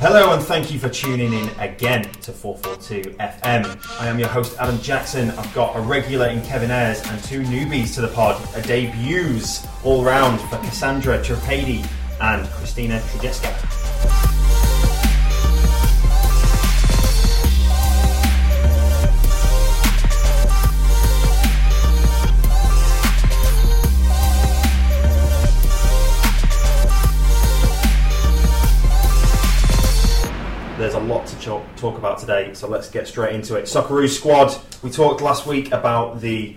Hello and thank you for tuning in again to 442 FM. I am your host Adam Jackson. I've got a regular in Kevin Ayres and two newbies to the pod, a debuts all round for Cassandra Trapadi and Christina Trudeska. Talk, talk about today, so let's get straight into it. Socceroo squad. We talked last week about the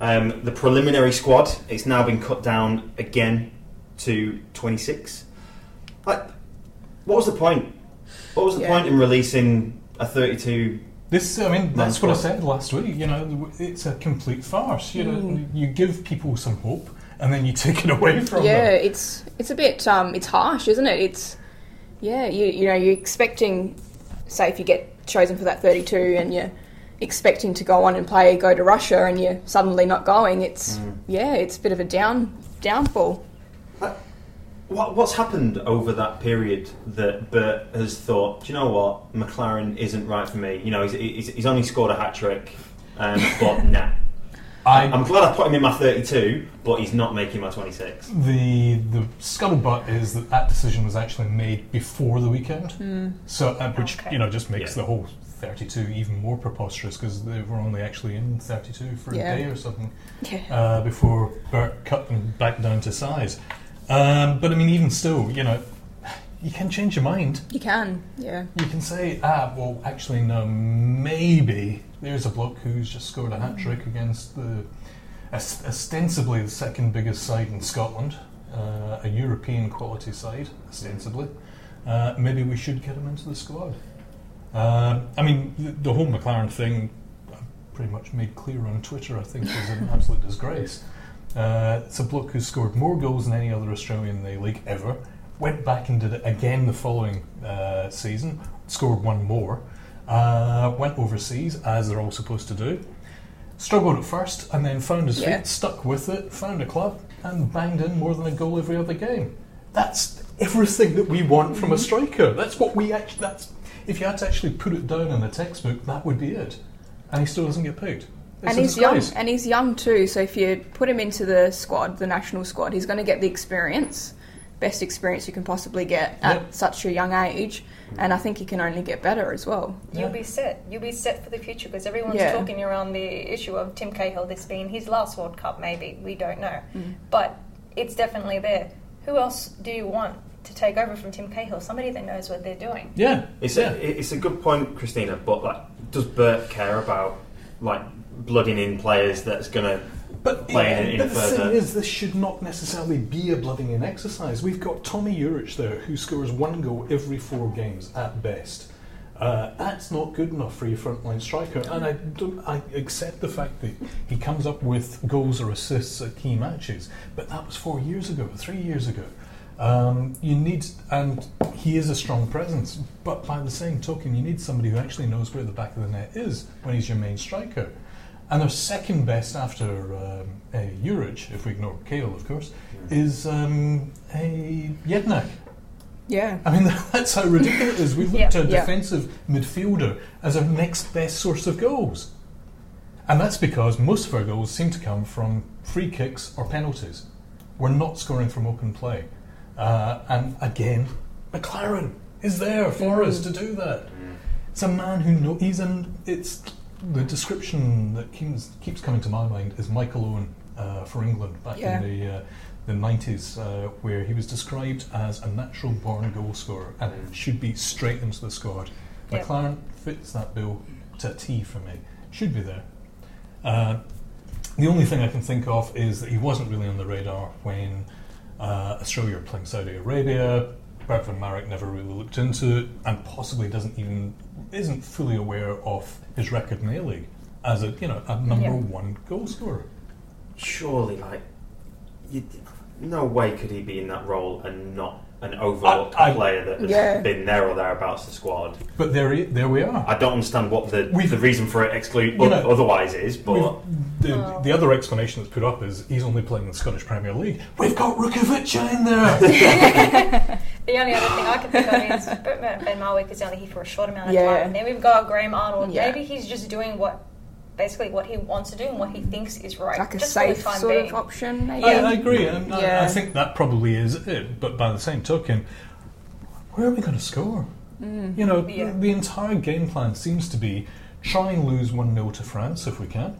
um, the preliminary squad. It's now been cut down again to 26. Like, what was the point? What was the Yeah. point in releasing a 32? This, I mean, that's That's what I said last week. You know, it's a complete farce. You know, you give people some hope, and then you take it away from yeah, them. it's it's a bit um, it's harsh, isn't it? It's yeah, you you know you're expecting, say, if you get chosen for that 32 and you're expecting to go on and play, go to Russia, and you're suddenly not going. It's Mm. yeah, it's a bit of a down downfall. What, what's happened over that period that Bert has thought, do you know what, Maclaren isn't right for me? You know, he's, he's, he's only scored a hat trick, um, but nah. I, I'm glad I put him in my 32, but he's not making my 26. the the scuttlebutt is that that decision was actually made before the weekend, so uh, which Okay. you know just makes Yeah. the whole 32 even more preposterous because they were only actually in 32 for Yeah. a day or something. Yeah, uh, before Bert cut them back down to size. Um, but I mean, even still, you know, you can change your mind. you can. Yeah, You can say, ah, well, actually, no, maybe there's a bloke who's just scored a hat trick against the ostensibly the second biggest side in Scotland, uh, a European quality side, ostensibly. Uh, maybe we should get him into the squad. Uh, I mean, the, the whole Maclaren thing, I pretty much made clear on Twitter, I think, was an absolute disgrace. Uh, it's a bloke who scored more goals than any other Australian in the league ever. Went back and did it again the following uh, season. Scored one more. Uh, went overseas, as they're all supposed to do. Struggled at first, and then found his Yeah. feet, stuck with it, found a club, and banged in more than a goal every other game. That's everything that we want from a striker. That's what we actually. That's if you had to actually put it down in the textbook, that would be it. And he still doesn't get picked. It's and he's young, and he's young too. So if you put him into the squad, the national squad, he's going to get the experience, best experience you can possibly get at Yep. such a young age. And I think you can only get better as well. Yeah. You'll be set. You'll be set for the future because everyone's Yeah. talking around the issue of Tim Cahill. This being his last World Cup, maybe we don't know, Mm. but it's definitely there. Who else do you want to take over from Tim Cahill? Somebody that knows what they're doing. Yeah, It's, yeah. a, it's a good point, Christina, but like, does Bert care about like blooding in players that's going to But, playing it but the further. thing is, this should not necessarily be a blooding in exercise. We've got Tomi Juric there, who scores one goal every four games at best. Uh, that's not good enough for your frontline striker, and I, don't, I accept the fact that he comes up with goals or assists at key matches, but that was four years ago, three years ago. Um, you need, and he is a strong presence, but by the same token, you need somebody who actually knows where the back of the net is when he's your main striker. And their second best after um, a Juric, if we ignore Cahill, of course, is um, a Jedinak. Yeah. I mean, that's how ridiculous it is. We've looked Yeah. at a Yeah. defensive midfielder as our next best source of goals. And that's because most of our goals seem to come from free kicks or penalties. We're not scoring from open play. Uh, and again, Maclaren is there for us to do that. It's a man who knows. he's in. It's the description that keeps, keeps coming to my mind is Michael Owen uh, for England back Yeah. in the uh, the nineties, uh, where he was described as a natural born goal scorer and should be straight into the squad. Yeah. Maclaren fits that bill to a T for me. Should be there. Uh, the only thing I can think of is that he wasn't really on the radar when uh, Australia were playing Saudi Arabia. Bert van Marwijk never really looked into it, and possibly doesn't even isn't fully aware of his record in the A-League as a you know a number Yeah. one goal scorer. surely like you, no way could he be in that role and not an overlooked I- I- player that has Yeah. been there or thereabouts the squad. But there, he- there we are. I don't understand what the We've- the reason for it exclude You know, otherwise is, but the, Oh. the other explanation that's put up is he's only playing in the Scottish Premier League. We've got Rukovic in there. The only other thing I can think of is Ben Ben Marwijk is only here for a short amount of Yeah. time. And then we've got Graham Arnold. Yeah. Maybe he's just doing what, basically what he wants to do and what he thinks is right. like a just safe for the time sort being. of option, maybe. I, I agree. and I, I think that probably is it. But by the same token, where are we going to score? Mm. You know, Yeah. the entire game plan seems to be try and lose 1 0 to France if we can,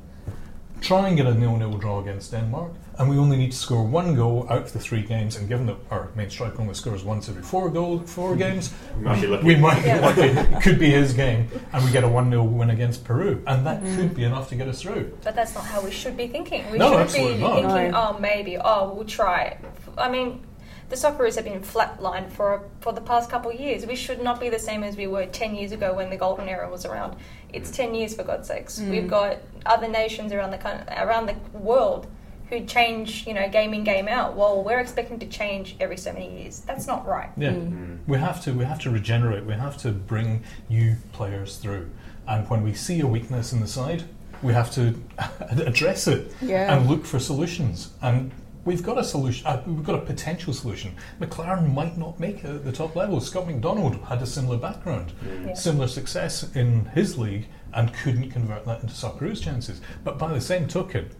try and get a nil nil draw against Denmark, and we only need to score one goal out of the three games. And given that our main striker only scores once every four goal, four games, We might be lucky. we might be lucky. It could be his game, and we get a 1 0 win against Peru, and that Mm. could be enough to get us through. But that's not how we should be thinking. We No, shouldn't absolutely be not. thinking, No. oh, maybe, oh, we'll try. I mean, the Socceroos have been flatlined for for the past couple of years. We should not be the same as we were 10 years ago when the golden era was around. It's 10 years, for God's sakes. Mm. We've got other nations around the, coun- around the world who change, you know, game in, game out. Well, we're expecting to change every so many years. That's not right. Yeah. Mm. We have to we have to regenerate. We have to bring new players through. And when we see a weakness in the side, we have to address it Yeah. and look for solutions. And we've got a solution. Uh, we've got a potential solution. Maclaren might not make it at the top level. Scott McDonald had a similar background, Yeah. similar success in his league, and couldn't convert that into Socceroos chances. But by the same token.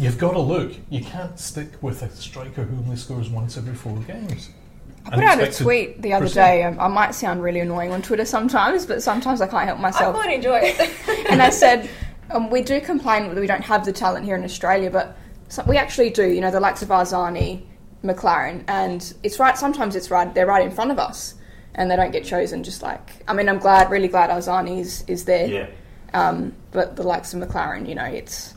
You've got to look. You can't stick with a striker who only scores once every four games. I put out a tweet the other proceed. day. um, I might sound really annoying on Twitter sometimes, but sometimes I can't help myself. I myself. quite enjoy it. and I said, um, we do complain that we don't have the talent here in Australia, but so we actually do. You know, the likes of Arzani, Maclaren, and it's right. Sometimes it's right. They're right in front of us, and they don't get chosen. Just like I mean, I'm glad, really glad Arzani is is there. Yeah. Um, but the likes of Maclaren, you know, it's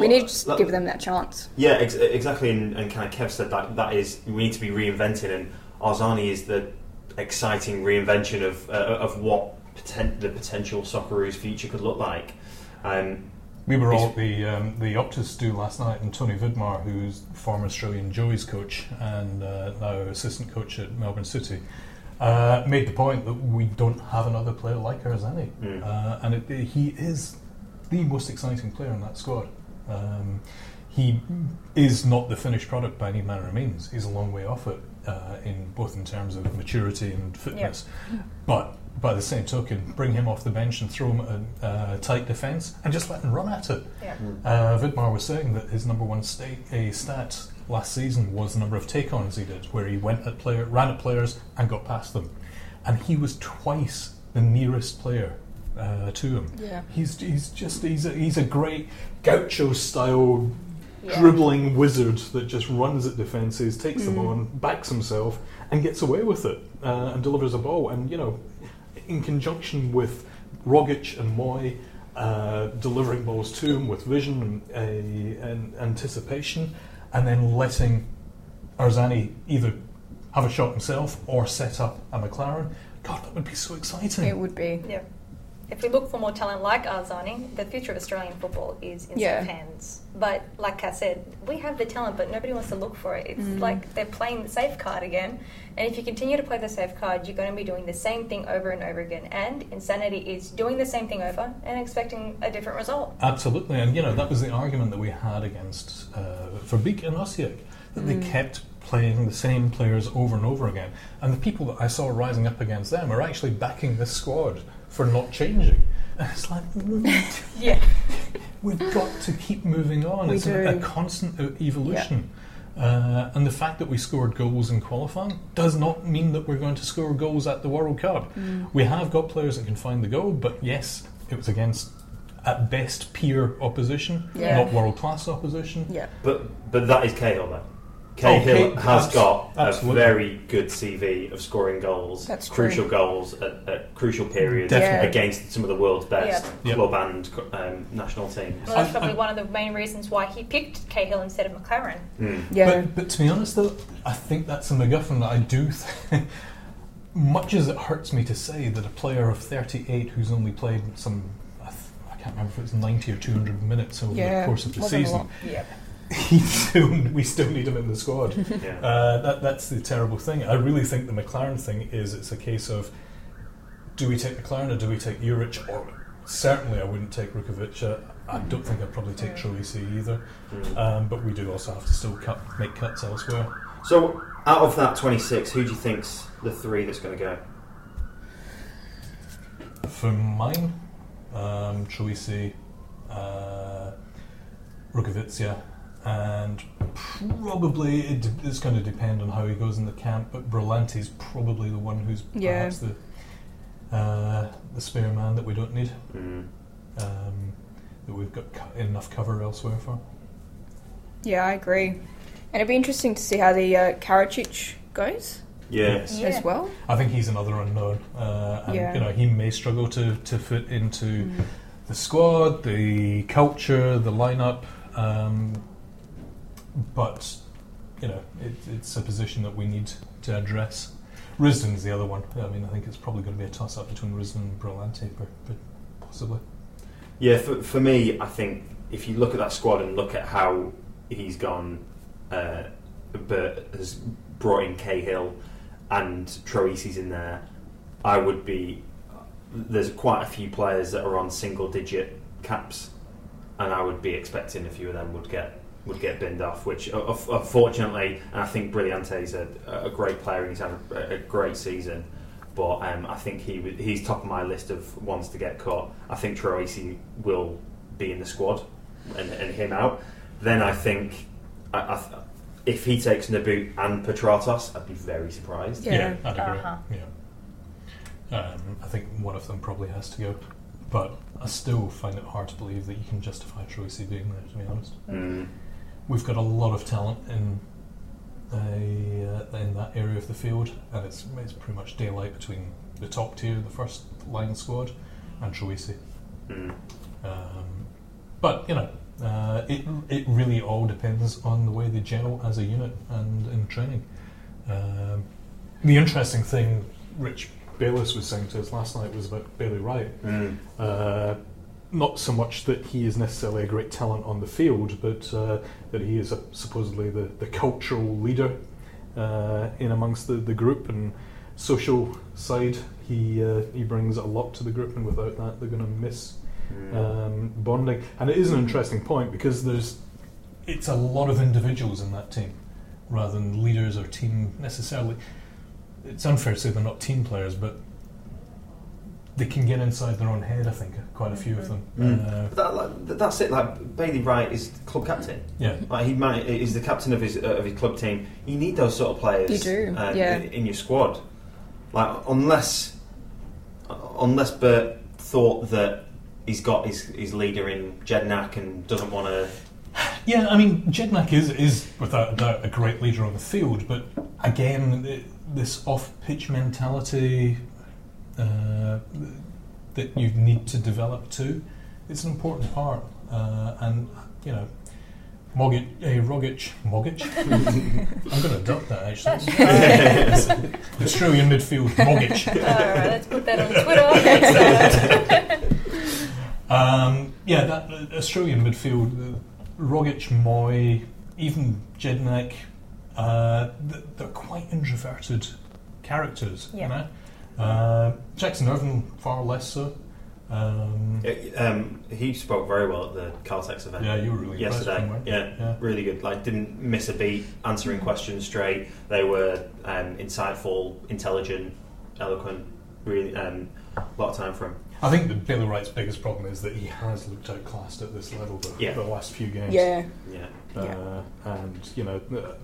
we need to just that- give them that chance. Yeah, ex- exactly. And, and kind of Kev said that that is we need to be reinventing, and Arzani is the exciting reinvention of uh, of what poten- the potential Socceroos future could look like. Um, We were all at the um, the Optus do last night, and Tony Vidmar, who's former Australian Joey's coach and uh, now assistant coach at Melbourne City, uh, made the point that we don't have another player like Arzani, Mm. uh, and it, he is the most exciting player in that squad. Um, he is not the finished product by any manner of means. He's a long way off it, uh, in both in terms of maturity and fitness. But by the same token, bring him off the bench and throw him at a uh, tight defence and just let him run at it. yeah. Uh, Vidmar was saying that his number one sta- a stat last season was the number of take-ons he did, where he went at player, ran at players and got past them, and he was twice the nearest player uh, to him. Yeah. He's he's just he's a, he's a great gaucho style Yeah. dribbling wizard that just runs at defences, takes them Mm. on, backs himself, and gets away with it uh, and delivers a ball. And you know, in conjunction with Rogic and Mooy uh, delivering balls to him with vision and, uh, and anticipation, and then letting Arzani either have a shot himself or set up a Maclaren. God, that would be so exciting. It would be. Yeah. If we look for more talent like Arzani, the future of Australian football is in Yeah. safe hands. But like I said, we have the talent, but nobody wants to look for it. It's Mm. like they're playing the safe card again. And if you continue to play the safe card, you're going to be doing the same thing over and over again. And insanity is doing the same thing over and expecting a different result. Absolutely, and you know that was the argument that we had against uh, Verbeek and Osieck that they kept playing the same players over and over again, and the people that I saw rising up against them are actually backing this squad for not changing. And it's like Yeah. we've got to keep moving on. We it's a, a constant evolution. Uh, and the fact that we scored goals in qualifying does not mean that we're going to score goals at the World Cup. Mm. We have got players that can find the goal, but yes, it was against at best peer opposition, Yeah. not world class opposition. Yeah. but but that is Cahill though. Oh, Cahill Ca- has abs- got absolutely. a very good CV of scoring goals, That's crucial true. goals at, at crucial periods Definitely. Yeah. against some of the world's best Yeah. club and um, national teams. Well, that's probably I- one of the main reasons why he picked Cahill instead of Maclaren. Mm. Yeah. But, but to be honest, though, I think that's a MacGuffin that I do. Th- much as it hurts me to say that a player of 38 who's only played some, I, th- I can't remember if it was 90 or 200 minutes over Yeah, the course of the season, lot. Yeah. he still, we still need him in the squad. Yeah. Uh, that, that's the terrible thing. I really think the Maclaren thing is it's a case of do we take Maclaren or do we take Juric? Or certainly I wouldn't take Rukovic. Uh, I don't think I'd probably take Troisi either. Mm. Um, but we do also have to still cut, make cuts elsewhere. So Out of that 26, who do you think's the three that's going to go? For mine, um, Troisi, uh, Rukavytsya, and probably it, de- it's going to depend on how he goes in the camp, but Brillante's probably the one who's Yeah. perhaps the uh, the spare man that we don't need, Mm. um, that we've got co- enough cover elsewhere for. Yeah, I agree. And it'd be interesting to see how the uh, Karacic goes Yeah. Yeah. as well. I think he's another unknown, uh, and Yeah. you know he may struggle to, to fit into Mm. the squad, the culture, the lineup. Um, but you know, it, it's a position that we need to address. Risdon's the other one. I mean, I think it's probably going to be a toss-up between Risdon and Brillante, but, but possibly. Yeah, for, for me, I think if you look at that squad and look at how he's gone, uh, Bert has brought in Cahill and Troisi's in there, I would be. There's quite a few players that are on single digit caps, and I would be expecting a few of them would get would get binned off. Which, uh, unfortunately, and I think Brillante is a, a great player and he's had a, a great season. But um, I think he he's top of my list of ones to get cut. I think Troisi will be in the squad and, and him out. Then I think I, I, if he takes Nabbout and Petratos, I'd be very surprised. Yeah. I'd agree. Uh-huh. Yeah. Um, I think one of them probably has to go, but I still find it hard to believe that you can justify Troisi being there. To be honest. Mm. We've got a lot of talent in uh, in that area of the field, and it's it's pretty much daylight between the top tier, the first line squad, and Troisi. Mm. Um, but you know, uh, it it really all depends on the way they gel as a unit and in training. Um, the interesting thing, Rich Bayless was saying to us last night was about Bailey Wright. Mm. Uh, not so much that he is necessarily a great talent on the field, but uh, that he is a, supposedly the, the cultural leader uh, in amongst the, the group and social side. He uh, he brings a lot to the group, and without that, they're going to miss um, bonding. And it is an interesting point because there's it's a lot of individuals in that team rather than leaders or team necessarily. It's unfair to say they're not team players, but they can get inside their own head. I think quite a few of them. Mm. Uh, But that, like, that's it. Like Bailey Wright is club captain. yeah, Like he might, is the captain of his uh, of his club team. You need those sort of players. You do, uh, yeah. in, in your squad. Like unless unless Bert thought that he's got his, his leader in Jedinak and doesn't want to. yeah. I mean, Jedinak is is without a doubt a great leader on the field, but again, th- this off-pitch mentality uh, that you need to develop too. It's an important part, uh, and you know, Mogic, uh, Rogic, Mogic. I'm going to adopt that actually. Australian midfield, Mogic. Alright, let's put that on Twitter. Um, yeah, that uh, Australian midfield, uh, Rogic, Mooy, even Jedinak, uh, th- they're quite introverted characters. Yeah. You know? Uh, Jackson Irvine far less so. Um, Um, he spoke very well at the Caltex event. yeah, you were really yesterday. him. Yeah, yeah. really good. Like didn't miss a beat, answering questions straight. They were um, insightful, intelligent, eloquent. Really, um, a lot of time for him. I think that Bailey Wright's biggest problem is that he has looked outclassed at this level the, Yeah. the last few games. Yeah. Yeah. Uh, and you know, uh,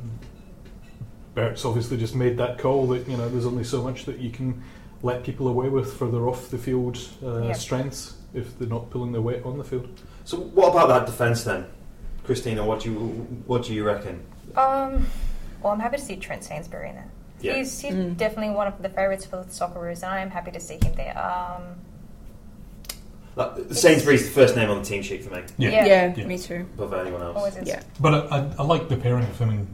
Bert's obviously just made that call that you know there's only so much that you can let people away with for their off the field uh, Yeah. strengths if they're not pulling their weight on the field. So what about that defence then, Christina? What do you what do you reckon? um, well, I'm happy to see Trent Sainsbury in there. Yeah. He's, he's Mm. definitely one of the favourites for the Socceroos, and I am happy to see him there. Um, Like, Sainsbury's the first name on the team sheet for me, Yeah. Yeah, Yeah. Yeah. me too. above anyone else. Yeah. But I, I, I like the pairing of him and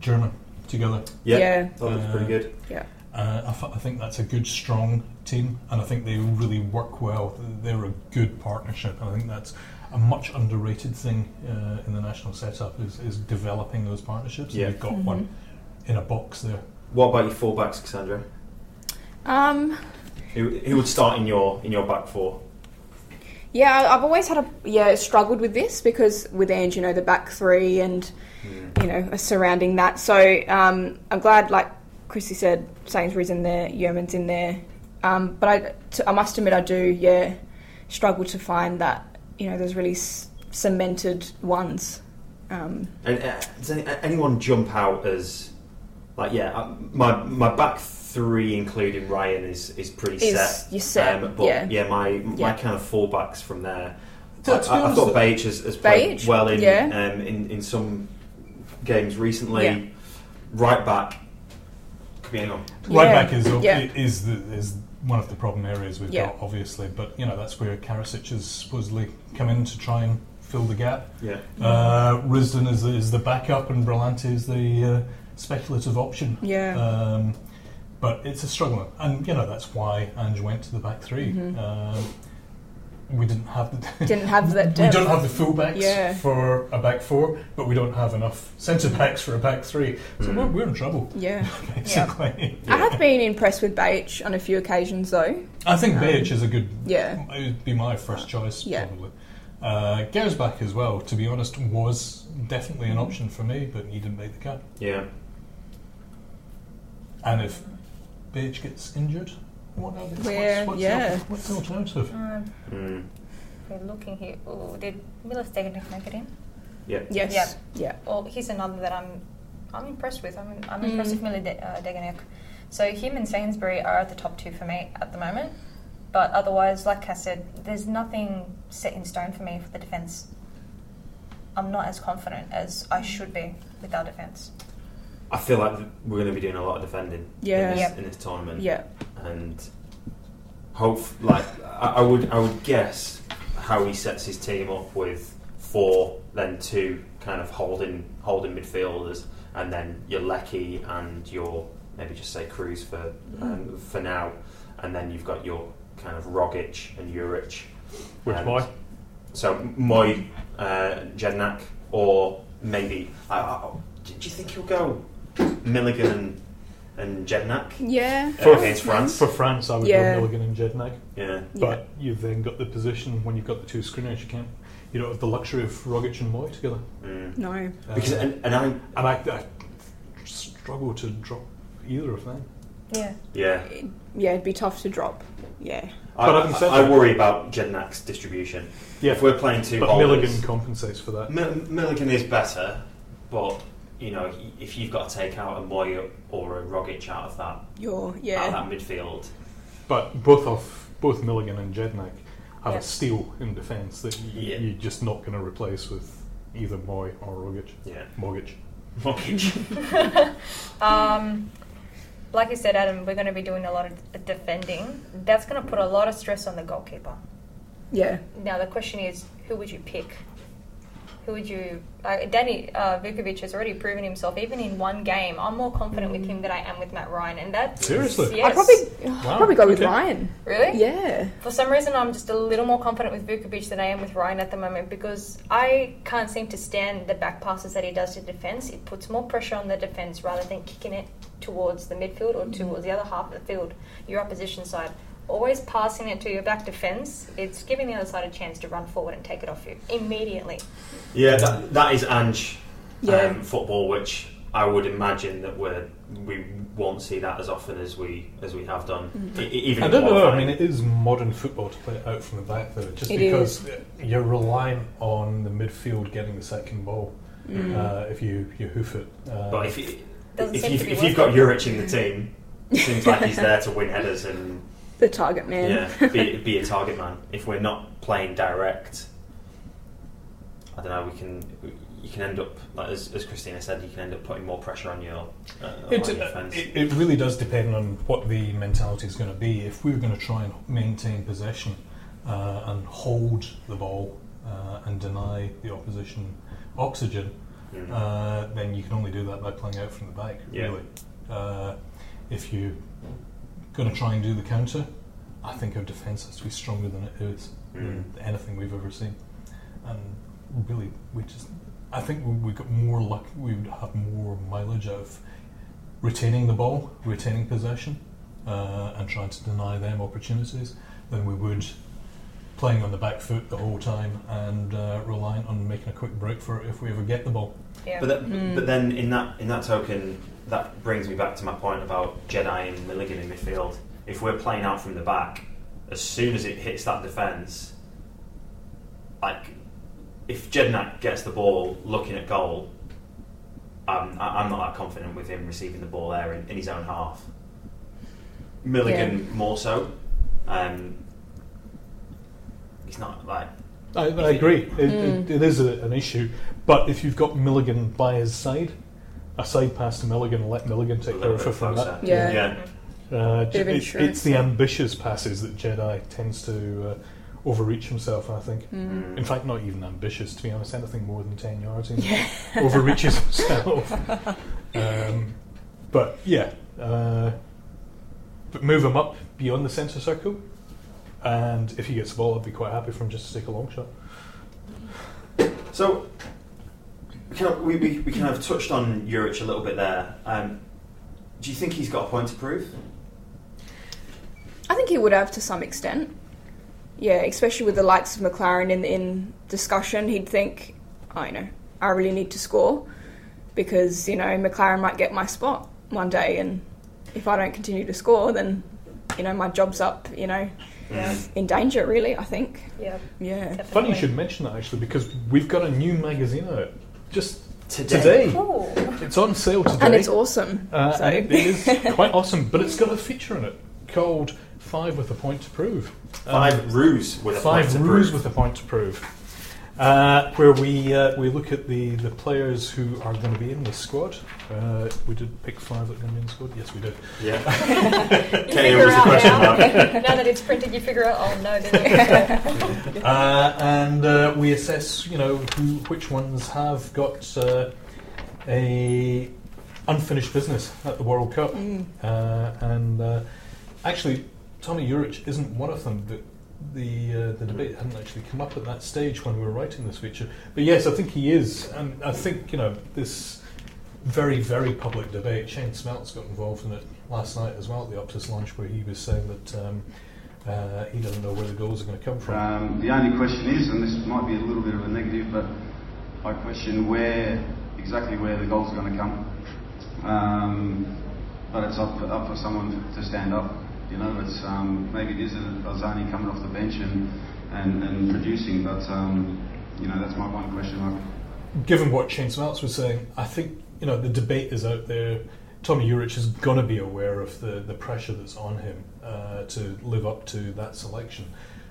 Jurman together. Yeah, Yeah. that looks pretty good. Uh, I, th- I think that's a good, strong team, and I think they really work well. They're a good partnership, and I think that's a much underrated thing uh, in the national setup is, is developing those partnerships. Yeah. And you've got Mhm. one in a box there. What about your fullbacks, Cassandra? Um, Who, who would start in your in your back four? Yeah, I- I've always had a yeah struggled with this because with Ange, you know, the back three and Mm. you know surrounding that. So um, I'm glad, like Chrissy said, Sainsbury's in there, Yeoman's in there. Um, but I, t- I must admit, I do yeah struggle to find that you know there's really s- cemented ones. Um, And uh, does any, anyone jump out as like yeah? uh, My my back three, including Ryan, is is pretty Is- set. you're set, Um, but yeah. my my Yeah. kind of fullbacks from there. To- I, to be I, I honest, thought Behich has, has played Behich? well in, Yeah. um, in in some games recently. Yeah. Right back. Could. Right back is Yeah. is the, is one of the problem areas we've Yeah. got, obviously. But you know that's where Karacic has supposedly come in to try and fill the gap. Yeah. Uh, Risdon is the, is the backup, and Brillante is the uh, speculative option. yeah, Um, but it's a struggle, and you know that's why Ange went to the back 3 Mhm. Um, we didn't have the didn't have that we don't have the fullbacks Yeah. for a back four, but we don't have enough centre backs for a back three. So Mm. we're, we're in trouble, yeah. basically. I have been impressed with Behich on a few occasions though. I think Um, Behich is a good. Yeah. It would be my first choice, Yeah. probably. Uh, Gersbach as well, to be honest, was definitely an option for me, but he didn't make the cut. Yeah. And if Behich gets injured, what are the, Where- what's, what's, yeah. the, what's the alternative? Um, Mm. we're looking here. Ooh, did Milos Degenek make it in? Yeah. Yes. Yeah. Yeah. Well, he's another that I'm I'm impressed with. I'm, I'm Mm. impressed with Milo De- uh, Degenek. So him and Sainsbury are at the top two for me at the moment. But otherwise, like I said, there's nothing set in stone for me for the defence. I'm not as confident as I should be with our defence. I feel like we're going to be doing a lot of defending Yeah. in, this, Yep. in this tournament. Yeah. And hope like I, I would I would guess how he sets his team up with four, then two kind of holding holding midfielders, and then your Leckie and your maybe just say Kruse for um, for now, and then you've got your kind of Rogic and Juric. Which And boy? So Mooy, uh, Jedinak, or maybe I, I, do you think he'll go Milligan and, and Jedinak Yeah. uh, against France? For France, I would Yeah. go Milligan and Jedinak. Yeah. But you've then got the position when you've got the two screeners, you can't. You don't have the luxury of Rogic and Mooy together. Mm. No. Because and, and I and I, I struggle to drop either of them. Yeah. yeah, Yeah, it'd be tough to drop. Yeah. I, But having said I, I that- worry about Jedinak's distribution. Yeah, If we're playing two but bowlers, Milligan compensates for that. Mil- Milligan is better, but you know if you've got to take out a Mooy or a Rogic out of that You're out of yeah. that midfield, But both of both Milligan and Jedinak have Yeah. a steal in defence that y- Yeah. you're just not going to replace with either Mooy or Rogic. yeah, Mogic. Rogic. Um, like you said, Adam, we're going to be doing a lot of defending. That's going to put a lot of stress on the goalkeeper. Yeah. Now the question is, who would you pick? Who would you? Uh, Danny uh, Vukovic has already proven himself. Even in one game, I'm more confident with him than I am with Matt Ryan, and that's Seriously? Yes. I'd probably I'd Wow, probably go with okay. Ryan. really. Yeah. For some reason, I'm just a little more confident with Vukovic than I am with Ryan at the moment because I can't seem to stand the back passes that he does to defence. It puts more pressure on the defence rather than kicking it towards the midfield or towards the other half of the field, your opposition side. Always passing it to your back defence, it's giving the other side a chance to run forward and take it off you immediately. yeah, that, that is Ange Yeah. um, football, which I would imagine that we're we won't see that as often as we as we have done. Mm. E- e- even I don't know. I mean, it is modern football to play it out from the back, though, just It because you're relying on the midfield getting the second ball. Mm. Uh, if you you hoof it, uh, But if, you if you've if you've got worth Juric in the team, it seems like he's there to win headers and The target man. yeah, be, be a target man. If we're not playing direct, I don't know. We can you can end up like as, as Christina said, you can end up putting more pressure on your uh, It, on your uh, defence. it, it really does depend on what the mentality is going to be. If we're going to try and maintain possession uh, and hold the ball uh, and deny the opposition oxygen, Mm. uh, then you can only do that by playing out from the back. Yeah. Really, uh, if you're going to try and do the counter, I think our defence has to be stronger than it is than Mm. anything we've ever seen. And really, we just, I think we, we got more luck. We would have more mileage of retaining the ball, retaining possession, uh, and trying to deny them opportunities than we would playing on the back foot the whole time and uh, reliant on making a quick break for it if we ever get the ball. Yeah. But, that, Mm. but then in that in that token, that brings me back to my point about Jedi and Milligan in midfield. If we're playing out from the back, as soon as it hits that defence, like if Jedinak gets the ball looking at goal, um, I, I'm not that confident with him receiving the ball there in, in his own half. Milligan more so. Um, he's not like I, I agree. It, Mm. it, it is a, an issue, but if you've got Milligan by his side, a side pass to Milligan and let Milligan take care of bit it from that. Yeah. yeah. Uh, Bit it- it's the ambitious passes that Jedi tends to uh, overreach himself. I think. Mm. In fact, not even ambitious. To be honest, anything more than ten yards, he Yeah. overreaches himself. um, but yeah, uh, but move him up beyond the centre circle, and if he gets the ball, I'd be quite happy for him just to take a long shot. So, we kind of, we, we, we kind of touched on Juric a little bit there. Um, do you think he's got a point to prove? I think he would have to some extent. Yeah, especially with the likes of Maclaren in in discussion, he'd think, I know, I really need to score because you know Maclaren might get my spot one day, and if I don't continue to score, then you know my job's up. You know, Yeah. in danger. Really, I think. Yeah. Yeah. Definitely. Funny you should mention that actually, because we've got a new magazine out just Today. today. Cool. It's on sale today. And it's awesome. Uh, so. and it is quite awesome, but it's got a feature in it called Five with a Point to Prove. Um, Five roos with a five point to rules prove. with a point to prove. Uh, where we uh, we look at the, the players who are going to be in the squad. Uh, we did pick five that are going to be in the squad. Yes, we did. Yeah. You figure it was a out now, now that it's printed, you figure out, oh no, there's Uh, and uh, we assess, you know, who, which ones have got uh, a unfinished business at the World Cup. Mm. Uh, and uh, actually, Tomi Juric isn't one of them. The the, uh, the debate hadn't actually come up at that stage when we were writing this feature. But yes, I think he is, and I think you know this very very public debate. Shane Smeltz got involved in it last night as well at the Optus lunch, where he was saying that. Um, uh, he doesn't know where the goals are going to come from. Um, the only question is, and this might be a little bit of a negative, but I question where exactly where the goals are going to come. Um, but it's up up for someone to stand up. You know, it's um, maybe it is Arzani coming off the bench and and, and producing, but um, you know that's my one question mark. given what Shane Smeltz was saying, I think you know the debate is out there. Tomi Juric is going to be aware of the, the pressure that's on him uh, to live up to that selection.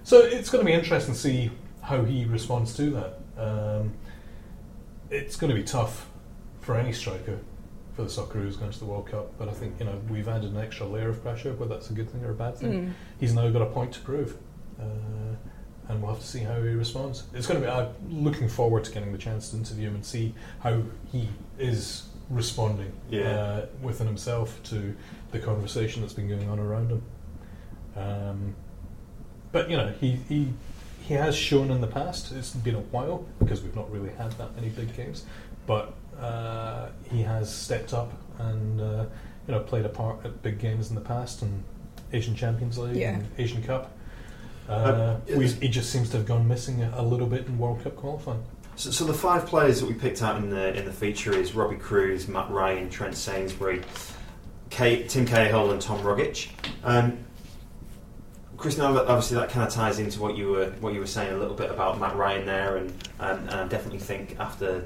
So it's going to be interesting to see how he responds to that. Um, it's going to be tough for any striker for the Socceroos going to the World Cup, but I think you know we've added an extra layer of pressure, whether that's a good thing or a bad thing. Mm. He's now got a point to prove. Uh, and we'll have to see how he responds. It's going to be. I'm looking forward to getting the chance to interview him and see how he is responding Yeah. uh, within himself to the conversation that's been going on around him. Um, but you know, he, he he has shown in the past. It's been a while because we've not really had that many big games, but uh, he has stepped up and uh, you know played a part at big games in the past and Asian Champions League Yeah. and Asian Cup. Uh, Uh, we, he just seems to have gone missing a, a little bit in World Cup qualifying. So, so the five players that we picked out in the in the feature is Robbie Kruse, Matt Ryan, Trent Sainsbury, Kate, Tim Cahill, and Tom Rogic. Um, Christian, obviously that kind of ties into what you were what you were saying a little bit about Matt Ryan there, and um, and I definitely think after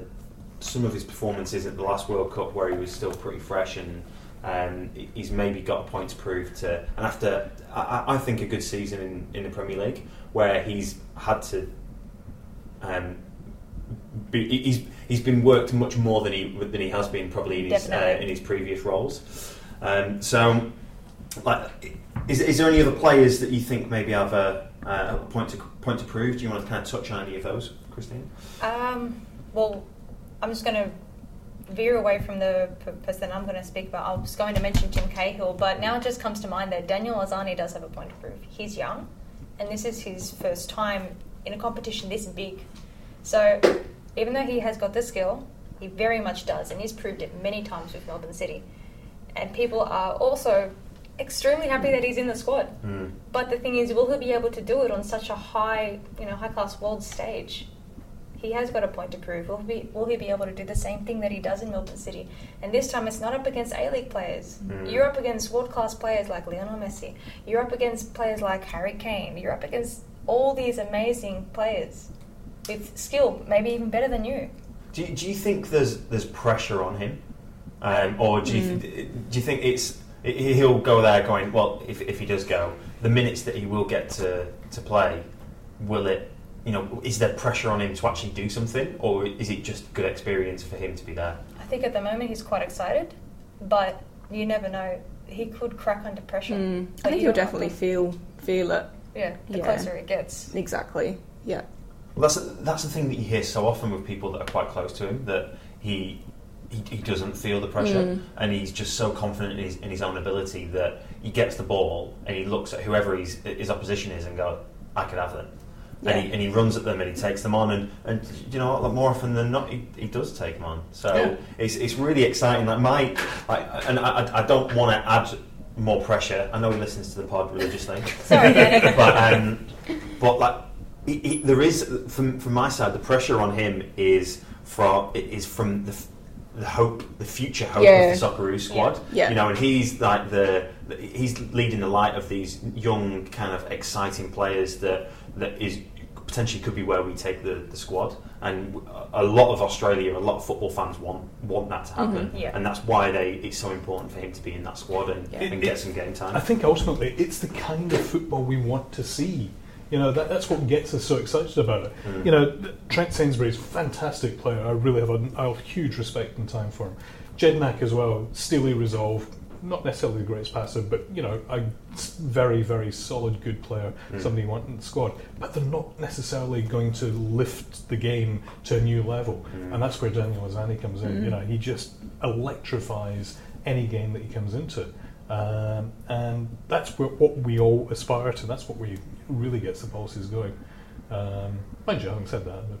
some of his performances at the last World Cup where he was still pretty fresh and um, he's maybe got a point to prove to, and after I, I- think a good season in, in the Premier League where he's had to um, be, he- he's he's been worked much more than he than he has been probably in his uh, in his previous roles. Um, so, like, is, is there any other players that you think maybe have a, a point to point to prove? Do you want to kind of touch on any of those, Christine? Um, well, I'm just going to veer away from the p- person I'm going to speak about. I was going to mention Tim Cahill, but now it just comes to mind that Daniel Arzani does have a point to prove. He's young, and this is his first time in a competition this big. So, even though he has got the skill, he very much does, and he's proved it many times with Melbourne City. And people are also extremely happy that he's in the squad. Mm. But the thing is, will he be able to do it on such a high, you know, high class world stage? He has got a point to prove. Will he, be, will he be able to do the same thing that he does in Melbourne City? And this time, it's not up against A League players. Mm. You're up against world class players like Lionel Messi. You're up against players like Harry Kane. You're up against all these amazing players with skill, maybe even better than you. Do you, do you think there's there's pressure on him, um, or do you th- do you think it's he- he'll go there going well if, if he does go the minutes that he will get to, to play will it you know is there pressure on him to actually do something or is it just good experience for him to be there? I think at the moment he's quite excited, but you never know. He could crack under pressure. Mm. I think you he'll definitely feel feel it. Yeah, the Yeah. closer it gets. Exactly. Yeah. Well, that's that's the thing that you hear so often with people that are quite close to him that he he, he doesn't feel the pressure Mm. and he's just so confident in his, in his own ability that he gets the ball and he looks at whoever his, his opposition is and go, I could have them. Yeah. And, he, and he runs at them and he takes them on and, and you know what, more often than not he, he does take them on. So Yeah. it's, it's really exciting. Like my, like, and I, I- don't want to add more pressure. I know he listens to the pod religiously. Sorry, but um, but like he, he, there is from from my side the pressure on him is from is from the the hope the future hope Yeah. of the Socceroos squad Yeah. you know and he's like the he's leading the light of these young kind of exciting players that that is potentially could be where we take the, the squad and a lot of Australia a lot of football fans want want that to happen mm-hmm. Yeah. and that's why they it's so important for him to be in that squad and, Yeah. and It- get it- some game time I think ultimately it's the kind of football we want to see. You know, that, that's what gets us so excited about it. Mm. You know, Trent Sainsbury's a fantastic player. I really have a, I have huge respect and time for him. Jed Jedinak as well, steely resolve. Not necessarily the greatest passer, but you know, a very, very solid, good player. Mm. Somebody you want in the squad. But they're not necessarily going to lift the game to a new level, Mm. and that's where Daniel Arzani comes in. Mm. You know, he just electrifies any game that he comes into. Um, and that's what, what we all aspire to. That's what we really gets the pulses going. Um, mind you, having said that, the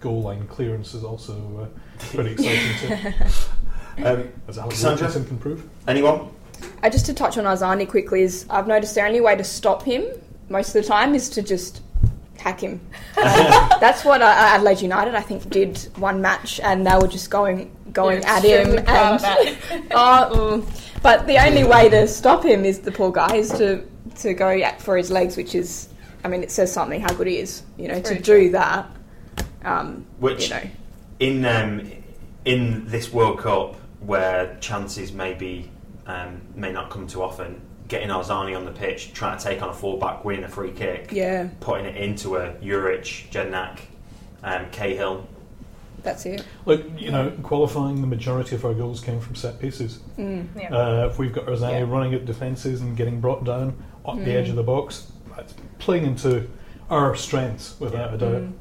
goal line clearance is also uh, pretty exciting too, um, as Alex Cassandra? Can prove. anyone Uh, just to touch on Arzani quickly is I've noticed the only way to stop him most of the time is to just hack him. Uh, that's what uh, Adelaide United I think did one match and they were just going going You're at him extremely proud of and that. oh, mm. but the only way to stop him is the poor guy is to to go at for his legs, which is I mean it says something how good he is. You know to Very do that. Um, Which- you know in um, in this World Cup where chances maybe um, may not come too often, getting Arzani on the pitch, trying to take on a fullback, win a free kick, yeah putting it into a Juric, Jedinak, um, Cahill. that's it. Look, you know, qualifying the majority of our goals came from set pieces. Mm. Yeah. Uh, if we've got Arzani Yeah. running at defences and getting brought down at the Mm. edge of the box, that's playing into our strengths without Yeah. a doubt. Mm.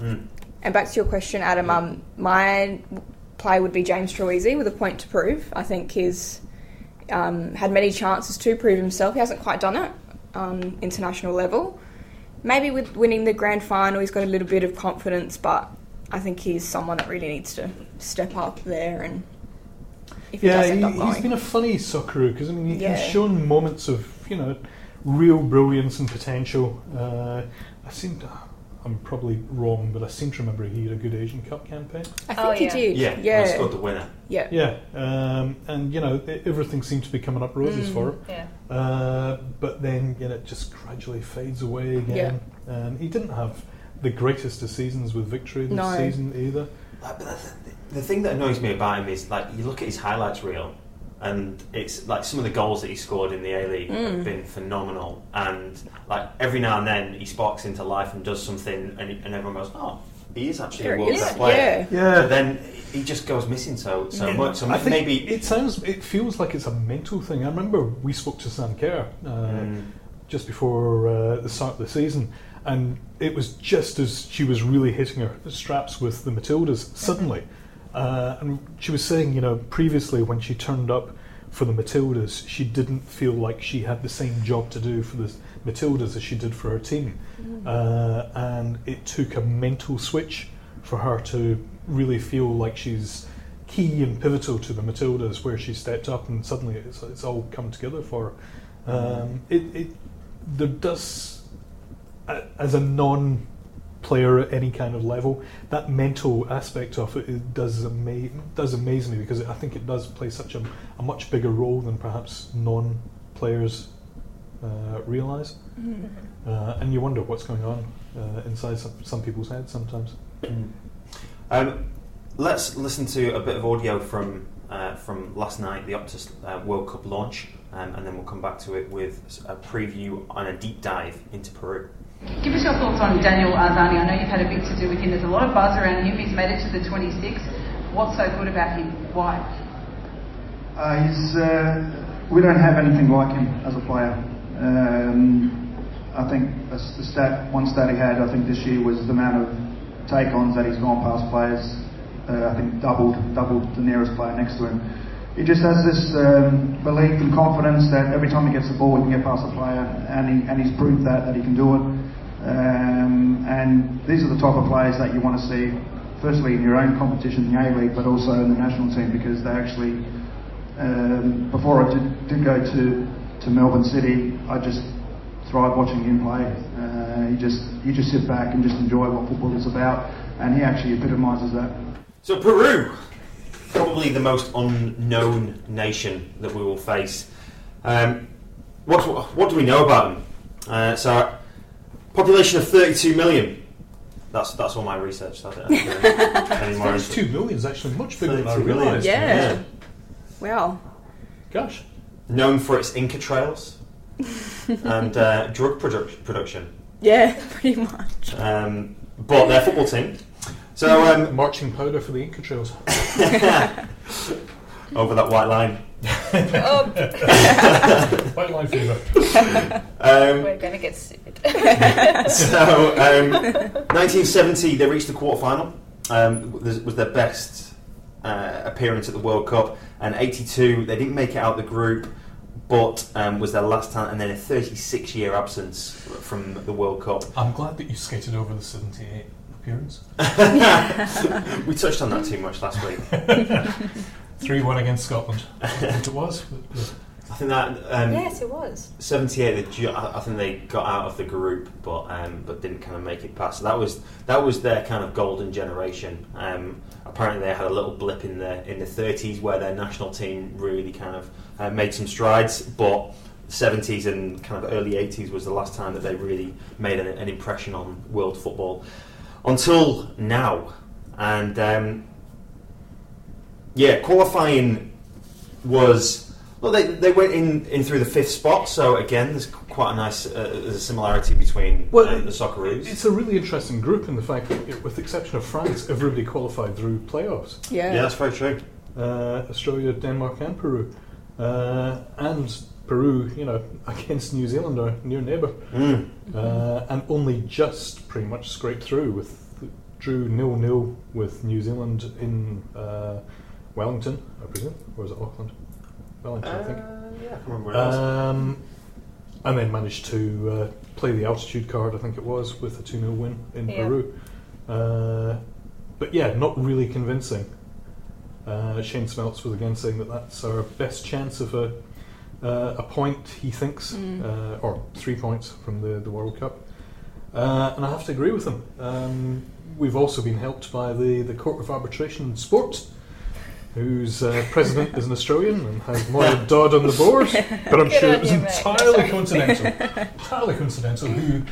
Mm. And back to your question, Adam. Um, my play would be James Troisi with a point to prove. I think he's um, had many chances to prove himself. He hasn't quite done it on international level. Maybe with winning the grand final, he's got a little bit of confidence, but I think he's someone that really needs to step up there. And if he Yeah, does end up he, has been a funny Socceroo because I mean he, Yeah. he's shown moments of you know real brilliance and potential. Uh, I seem to, I'm probably wrong, but I seem to remember he had a good Asian Cup campaign. I think Oh, he yeah. did. Yeah, well, yeah, scored the winner. yeah. Yeah, um, and you know everything seemed to be coming up roses Mm. for him. yeah. Uh, but then you know, it just gradually fades away again. And he didn't have the greatest of seasons with victory this No. season either. But the, the thing that annoys me about him is like you look at his highlights reel, and it's like some of the goals that he scored in the A League Mm. have been phenomenal. And like every now and then he sparks into life and does something, and, and everyone goes, "Oh, he is actually There a he world is. class player." Yeah. But then he just goes missing so so Yeah. much. So I think maybe it sounds, it feels like it's a mental thing. I remember we spoke to Sam Kerr uh, Mm. just before uh, the start of the season, and it was just as she was really hitting her straps with the Matildas suddenly. Uh, and she was saying, you know, previously when she turned up for the Matildas, she didn't feel like she had the same job to do for the Matildas as she did for her team. Uh, and it took a mental switch for her to really feel like she's key and pivotal to the Matildas, where she stepped up and suddenly it's, it's all come together for her. Um, it, it there does, as a non player at any kind of level, that mental aspect of it, it does ama- does amaze me because I think it does play such a, a much bigger role than perhaps non players uh, realize. Uh, and you wonder what's going on uh, inside some, some people's heads sometimes. Um, let's listen to a bit of audio from uh, from last night, the Optus uh, World Cup launch, um, and then we'll come back to it with a preview and a deep dive into Peru. Give us your thoughts on Daniel Arzani. I know you've had a bit to do with him. There's a lot of buzz around him. He's made it to the 26. What's so good about him? Why? Uh, he's, uh, we don't have anything like him as a player. Um, I think the stat, one stat he had, I think this year was the amount of take-ons that he's gone past players. Uh, I think doubled, doubled the nearest player next to him. He just has this um, belief and confidence that every time he gets the ball, he can get past a player, and, he, and he's proved that that he can do it. Um, and these are the type of players that you want to see, firstly in your own competition, the A League, but also in the national team, because they actually um, before I did, did go to, to Melbourne City, I just thrived watching him play. Uh, you just you just sit back and just enjoy what football is about, and he actually epitomises that. So Peru, probably the most unknown nation that we will face. Um, what what do we know about them? Uh, so, population of 32 million. That's that's all my research. I don't, know any more info. Two million is actually much bigger than I realised. Yeah. Wow. Gosh. Known for its Inca trails and uh, drug produc- production. Yeah, pretty much. Um, but their football team. So um, Marching powder for the Inca Trails. over that white line. Oh, White line fever. Um, we're going to get sued. so, um, 1970, they reached the quarterfinal. Um, this was their best uh, appearance at the World Cup. And 82, they didn't make it out the group, but um, was their last time, and then a 36 year absence from the World Cup. I'm glad that you skated over the 78 appearance. we touched on that too much last week. 3 1 against Scotland. I think it was. but, yeah. I think that um, yes, it was. 78, they I think they got out of the group, but um, but didn't kind of make it past. So that was that was their kind of golden generation. Um, apparently, they had a little blip in the in the 30s where their national team really kind of uh, made some strides, but. 70s and kind of early 80s was the last time that they really made an, an impression on world football until now. And um, yeah, qualifying was well, they, they went in, in through the fifth spot, so again, there's quite a nice uh, there's a similarity between Well, uh, the Socceroos. It's a really interesting group in the fact that, it- with the exception of France, everybody qualified through playoffs. Yeah. yeah, that's very true. Uh, Australia, Denmark, and Peru. Uh, and Peru, you know, against New Zealand, our near neighbour. Mm. Uh, and only just pretty much scraped through with drew nil nil with New Zealand in uh, Wellington, I presume, or is it Auckland? Wellington, I think. Uh, yeah, I can't remember what it was. Um, and then managed to uh, play the altitude card, I think it was, with a 2 0 win in Yeah. Peru. Uh, but yeah, not really convincing. Uh, Shane Smeltz was again saying that that's our best chance of a, uh, a point, he thinks, uh, or three points from the, the World Cup. Uh, and I have to agree with him. Um, we've also been helped by the, the Court of Arbitration in Sport, whose uh, president is an Australian and has Moya Dodd on the board. But I'm Good sure it was you, entirely Sorry. coincidental. entirely coincidental. Who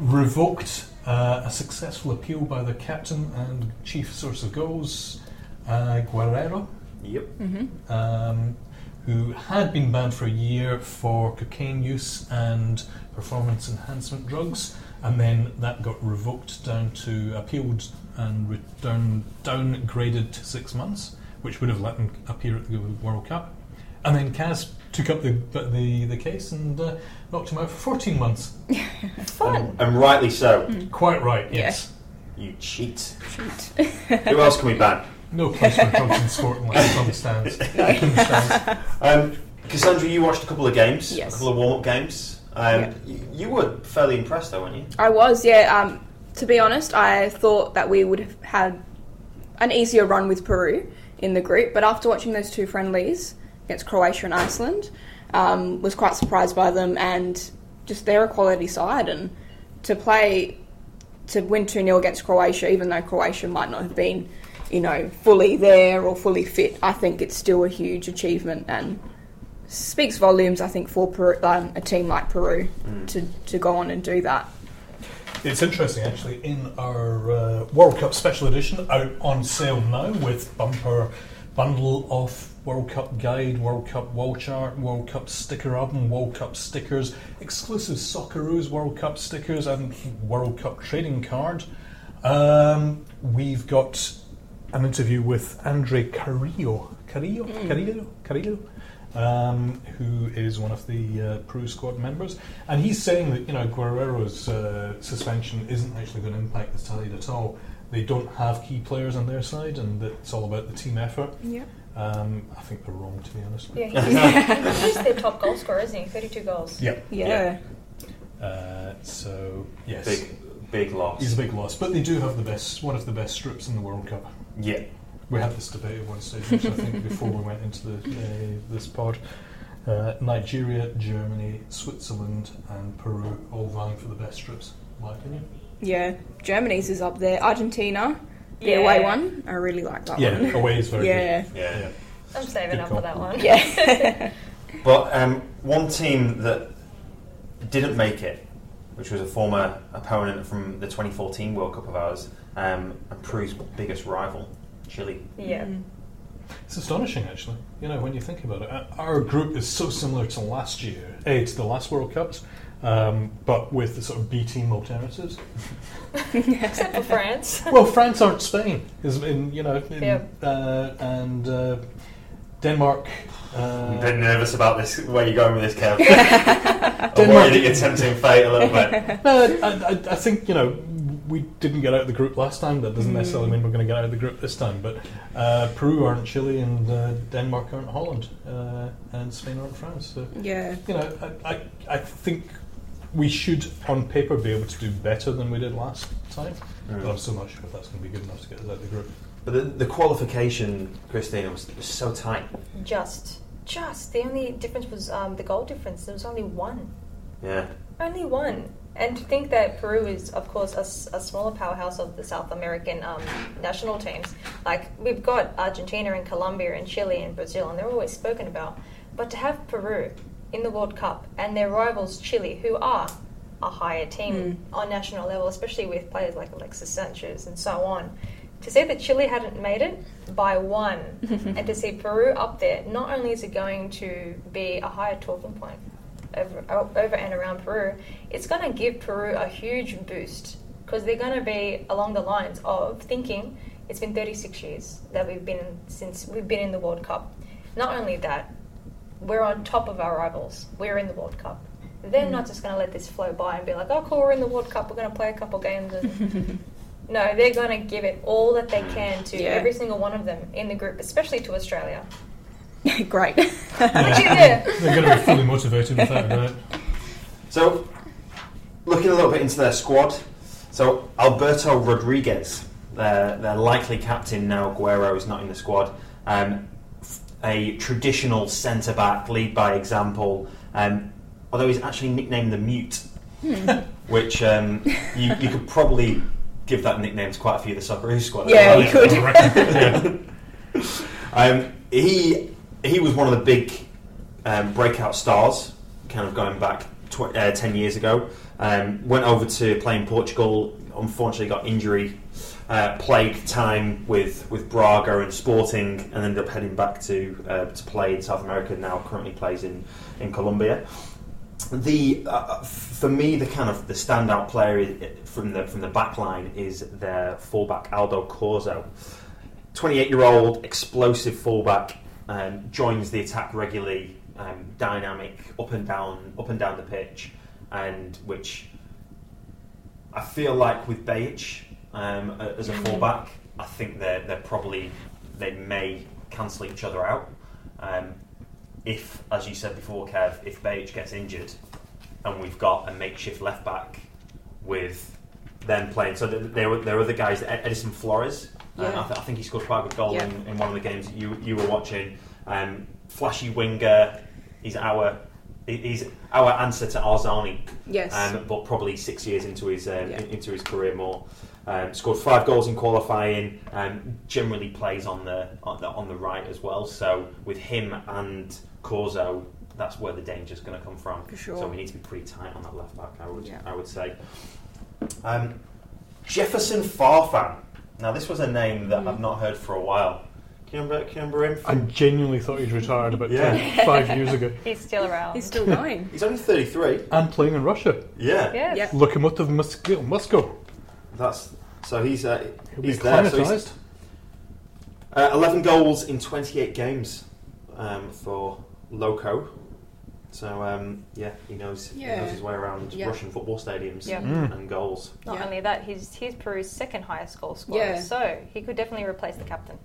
revoked uh, a successful appeal by the captain and chief source of goals, uh, Guerrero Yep. um, who had been banned for a year for cocaine use and performance enhancement drugs, and then that got revoked down to appealed and re- down, downgraded to six months, which would have let him appear at the World Cup. And then CAS took up the the, the case and uh, knocked him out for 14 months. Fun. And, and rightly so. Quite right, Yeah. yes. You cheat. Cheat. Who else can we ban? No place for drugs in sport unless it's on the stands. On the stands. Um, Cassandra, you watched a couple of games, Yes. a couple of warm-up games. Um, Yeah. y- you were fairly impressed, though, weren't you? I was, yeah. Um, to be honest, I thought that we would have had an easier run with Peru in the group. But after watching those two friendlies against Croatia and Iceland, um, was quite surprised by them and just they're a quality side and to play to win 2 0 against Croatia, even though Croatia might not have been, you know, fully there or fully fit, I think it's still a huge achievement and speaks volumes, I think, for Peru, um, a team like Peru to, to go on and do that. It's interesting, actually, in our uh, World Cup special edition out on sale now with bumper bundle of World Cup guide, World Cup wall chart, World Cup sticker album, World Cup stickers, exclusive Socceroos World Cup stickers, and World Cup trading card. Um, we've got an interview with Andre Carrillo, Carrillo, Carrillo, Carrillo, um, who is one of the uh, Peru squad members, and he's saying that you know Guerrero's uh, suspension isn't actually going to impact the side at all. They don't have key players on their side, and that it's all about the team effort. Yeah. Um, I think they're wrong, to be honest. Yeah, he's, he's their top goal scorer, isn't he? 32 goals. Yeah. Yeah. Uh, so yes, Big, big loss. he's a big loss, but they do have the best, one of the best strips in the World Cup. yeah. We had this debate at one stage, actually, I think, before we went into the, uh, this pod. Uh, Nigeria, Germany, Switzerland, and Peru all vying for the best strips, in my opinion. Yeah. Germany's is up there. Argentina, the Yeah. away one, I really like that Yeah, one. away is very Yeah. good. Yeah. yeah. I'm saving Good up call. for that one. Yeah. But um, one team that didn't make it, which was a former opponent from the 2014 World Cup of ours, um, and Peru's biggest rival, Chile. Yeah. It's astonishing, actually. You know, when you think about it, Uh, our group is so similar to last year, eh, to the last World Cups, um, but with the sort of B team alternatives. Except for France. well, France aren't Spain, is in you know, in, Yeah. uh, and uh, Denmark. I'm a Uh, bit nervous about this. Where you're going with this, Kev? I'm Denmark- worried that you're tempting fate a little bit. no, I, I, I think you know we didn't get out of the group last time. That doesn't necessarily mean we're going to get out of the group this time. But uh, Peru aren't Chile, and uh, Denmark aren't Holland, uh, and Spain aren't France. So yeah. you know, I, I, I think we should, on paper, be able to do better than we did last time. But I'm still not sure if that's going to be good enough to get us out of the group. But the, the qualification, Christina, was, was so tight. Just. Just. The only difference was um, the goal difference. There was only one. Yeah. Only one. And to think that Peru is, of course, a smaller powerhouse of the South American um, national teams. Like, we've got Argentina and Colombia and Chile and Brazil, and they're always spoken about. But to have Peru in the World Cup and their rivals, Chile, who are a higher team on national level, especially with players like Alexis Sanchez and so on, to say that Chile hadn't made it by one, and to see Peru up there, not only is it going to be a higher talking point over, over and around Peru, it's going to give Peru a huge boost because they're going to be along the lines of thinking it's been 36 years that we've been since we've been in the World Cup. Not only that, we're on top of our rivals. We're in the World Cup. They're not mm. just going to let this flow by and be like, "Oh, cool, we're in the World Cup. We're going to play a couple games." And no, they're going to give it all that they mm. can to Yeah. every single one of them in the group, especially to Australia. Great. Which is yeah. They're going to be fully motivated without a doubt. So, looking a little bit into their squad. So, Alberto Rodriguez, their, their likely captain now, Guerrero is not in the squad. Um, f- a traditional centre back, lead by example, um, although he's actually nicknamed the Mute, which um, you, you could probably give that nickname to quite a few of the Socceroos squad. as Yeah, well. you could. Um, he he was one of the big um, breakout stars, kind of going back tw- uh, ten years ago. Um, went over to play in Portugal. Unfortunately, got injury uh, plagued time with with Braga and Sporting, and ended up heading back to uh, to play in South America. Now currently plays in in Colombia. The uh, for me, the kind of the standout player from the from the back line is their fullback Aldo Corzo. 28 year old explosive fullback um, joins the attack regularly, um, dynamic up and down, up and down the pitch, and which I feel like with Behich um, as a fullback, I think they're they're probably they may cancel each other out. Um, if, as you said before, Kev, if Behich gets injured, and we've got a makeshift left back with them playing, so there, were, there are other guys, Ed- Edison Flores Um, Yeah. I, th- I think he scored quite a good goal Yeah. in, in one of the games that you you were watching. Um, flashy winger. He's our he's our answer to Arzani, Yes. um, but probably six years into his um, Yeah. into his career more. Um, scored five goals in qualifying. Um, generally plays on the, on the on the right as well. So with him and Corzo, that's where the danger's going to come from. For sure. So we need to be pretty tight on that left back. I would Yeah. I would say. Um, Jefferson Farfan. Now this was a name that Mm. I've not heard for a while. Can you remember, can you remember him? I genuinely thought he'd retired about Yeah. 10, five years ago. He's still around. He's still going. He's only 33. And playing in Russia. Yeah. Yes. Yeah. Lokomotiv Moscow. Moscow. That's so he's uh, He'll be he's there. So he's, acclimatised. uh, 11 goals in 28 games um, for Loco. So um, yeah, he knows he knows his way around Yeah. Russian football stadiums Yeah. and, Mm. and goals. Not Yeah. only that, he's he's Peru's second highest goal scorer. Yeah. So he could definitely replace the captain.